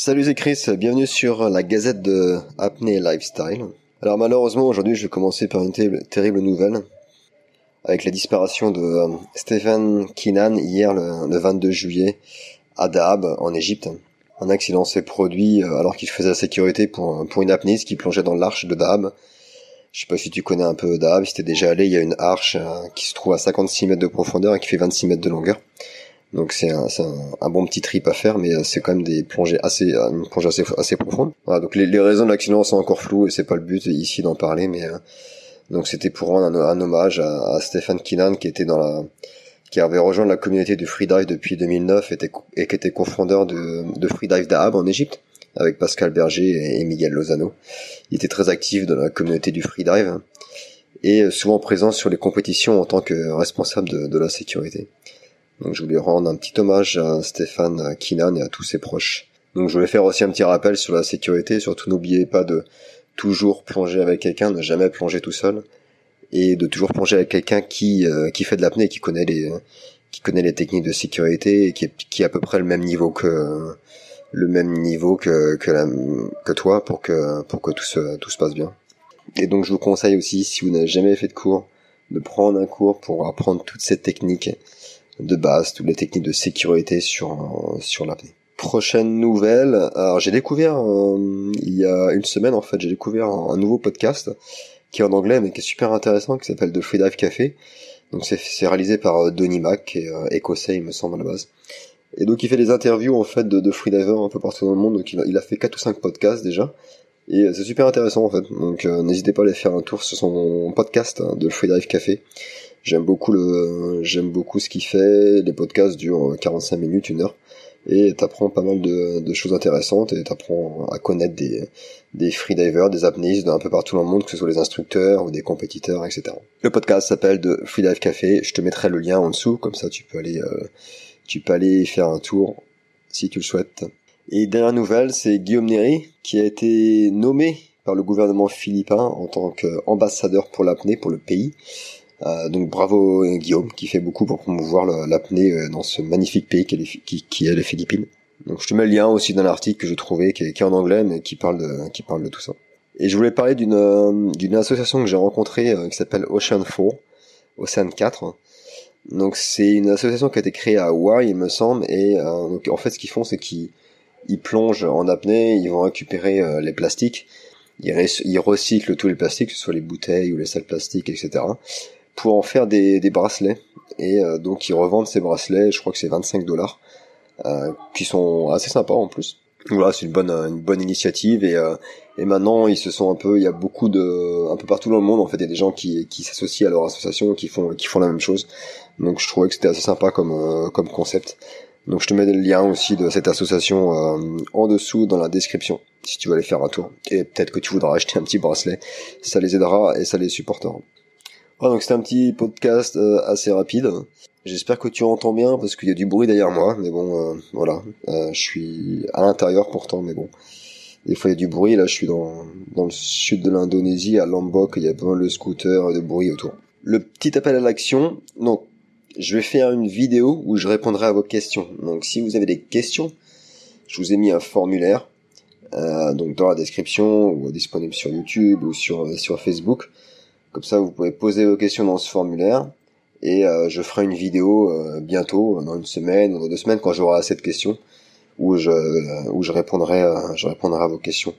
Salut c'est Chris, bienvenue sur la gazette de Apnée Lifestyle. Alors malheureusement aujourd'hui je vais commencer par une terrible, nouvelle avec la disparition de euh, Stephen Keenan hier le, 22 juillet à Dahab en Égypte. Un accident s'est produit euh, alors qu'il faisait la sécurité pour, pour une apnéiste qui plongeait dans l'arche de Dahab. Je sais pas si tu connais un peu Dahab, si t'es déjà allé, il y a une arche euh, qui se trouve à 56 mètres de profondeur et qui fait 26 mètres de longueur. Donc c'est un, bon petit trip à faire, mais euh, c'est quand même des plongées assez, euh, une plongée assez, assez profonde. Voilà, donc les, raisons de l'accident sont encore floues et c'est pas le but ici d'en parler, mais euh, donc c'était pour rendre un, hommage à, Stéphane Kinan qui était dans la, qui avait rejoint la communauté du freedive depuis 2009 et, était, et qui était confondeur de, de freedive d'Ahab en Égypte avec Pascal Berger et, Miguel Lozano. Il était très actif dans la communauté du freedive et souvent présent sur les compétitions en tant que responsable de la sécurité. Donc je voulais rendre un petit hommage à Stéphane Kinan et à tous ses proches. Donc je voulais faire aussi un petit rappel sur la sécurité, surtout n'oubliez pas de toujours plonger avec quelqu'un, ne jamais plonger tout seul, et de toujours plonger avec quelqu'un qui euh, qui fait de l'apnée, qui connaît les qui connaît les techniques de sécurité et qui est, qui est à peu près le même niveau que le même niveau que que, la, que toi pour que pour que tout se tout se passe bien. Et donc je vous conseille aussi si vous n'avez jamais fait de cours de prendre un cours pour apprendre toutes ces techniques de base, toutes les techniques de sécurité sur sur l'apnée. Prochaine nouvelle, alors j'ai découvert euh, il y a une semaine en fait, j'ai découvert un, nouveau podcast qui est en anglais mais qui est super intéressant, qui s'appelle The Freedive Café. Donc c'est réalisé par euh, Donny Mac, qui est euh, écossais il me semble à la base. Et donc il fait des interviews en fait de, de freedivers un peu partout dans le monde. Donc il a, il a fait quatre ou cinq podcasts déjà. Et c'est super intéressant en fait. Donc n'hésitez pas à aller faire un tour sur son podcast hein, de Freedive Café. J'aime beaucoup le, j'aime beaucoup ce qu'il fait. Les podcasts durent 45 minutes, une heure, et t'apprends pas mal de, de, choses intéressantes et t'apprends à connaître des, des freedivers, des apnéistes d'un peu partout dans le monde, que ce soit des instructeurs ou des compétiteurs, etc. Le podcast s'appelle de Freedive Café. Je te mettrai le lien en dessous, comme ça tu peux aller, euh, tu peux aller faire un tour si tu le souhaites. Et dernière nouvelle, c'est Guillaume Néry qui a été nommé par le gouvernement philippin en tant qu'ambassadeur pour l'apnée pour le pays. Euh, donc bravo Guillaume qui fait beaucoup pour promouvoir l'apnée euh, dans ce magnifique pays qui est, les, Philippines. Donc je te mets le lien aussi dans l'article que je trouvais qui est, en anglais mais qui parle de qui parle de tout ça. Et je voulais parler d'une euh, d'une association que j'ai rencontrée qui s'appelle Ocean 4, Ocean 4. Donc c'est une association qui a été créée à Hawaii il me semble et donc en fait ce qu'ils font c'est qu'ils ils plongent en apnée, ils vont récupérer les plastiques, ils, ils recyclent tous les plastiques, que ce soit les bouteilles ou les sacs plastiques, etc pour en faire des, des bracelets. Et euh, donc ils revendent ces bracelets, je crois que c'est 25 dollars, euh, qui sont assez sympas en plus. Voilà, c'est une bonne une bonne initiative et euh, et maintenant ils se sont un peu, il y a beaucoup de un peu partout dans le monde en fait, il y a des gens qui qui s'associent à leur association qui font qui font la même chose. Donc je trouvais que c'était assez sympa comme euh, comme concept. Donc je te mets le lien aussi de cette association euh, en dessous dans la description si tu veux aller faire un tour. Et peut-être que tu voudras acheter un petit bracelet, ça les aidera et ça les supportera. Voilà, donc c'était un petit podcast euh, assez rapide. J'espère que tu entends bien parce qu'il y a du bruit derrière moi, mais bon, euh, voilà. Euh, je suis à l'intérieur pourtant, mais bon. Des fois il y a du bruit, là je suis dans, dans le sud de l'Indonésie, à Lombok, il y a mal de scooters et de bruit autour. Le petit appel à l'action, donc je vais faire une vidéo où je répondrai à vos questions. Donc si vous avez des questions, je vous ai mis un formulaire euh, donc dans la description ou disponible sur YouTube ou sur sur Facebook. Comme ça, vous pouvez poser vos questions dans ce formulaire et euh, je ferai une vidéo euh, bientôt, dans une semaine ou deux semaines, quand j'aurai assez de questions, où je euh, où je répondrai je répondrai à vos questions.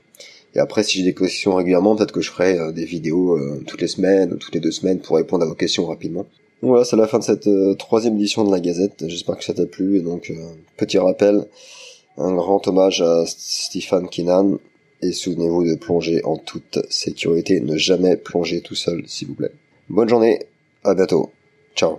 Et après, si j'ai des questions régulièrement, peut-être que je ferai des vidéos toutes les semaines ou toutes les deux semaines pour répondre à vos questions rapidement. Donc voilà, c'est la fin de cette troisième édition de la Gazette. J'espère que ça t'a plu. Et donc, petit rappel, un grand hommage à Stephen Kinan, et souvenez-vous de plonger en toute sécurité. Ne jamais plonger tout seul, s'il vous plaît. Bonne journée, à bientôt. Ciao.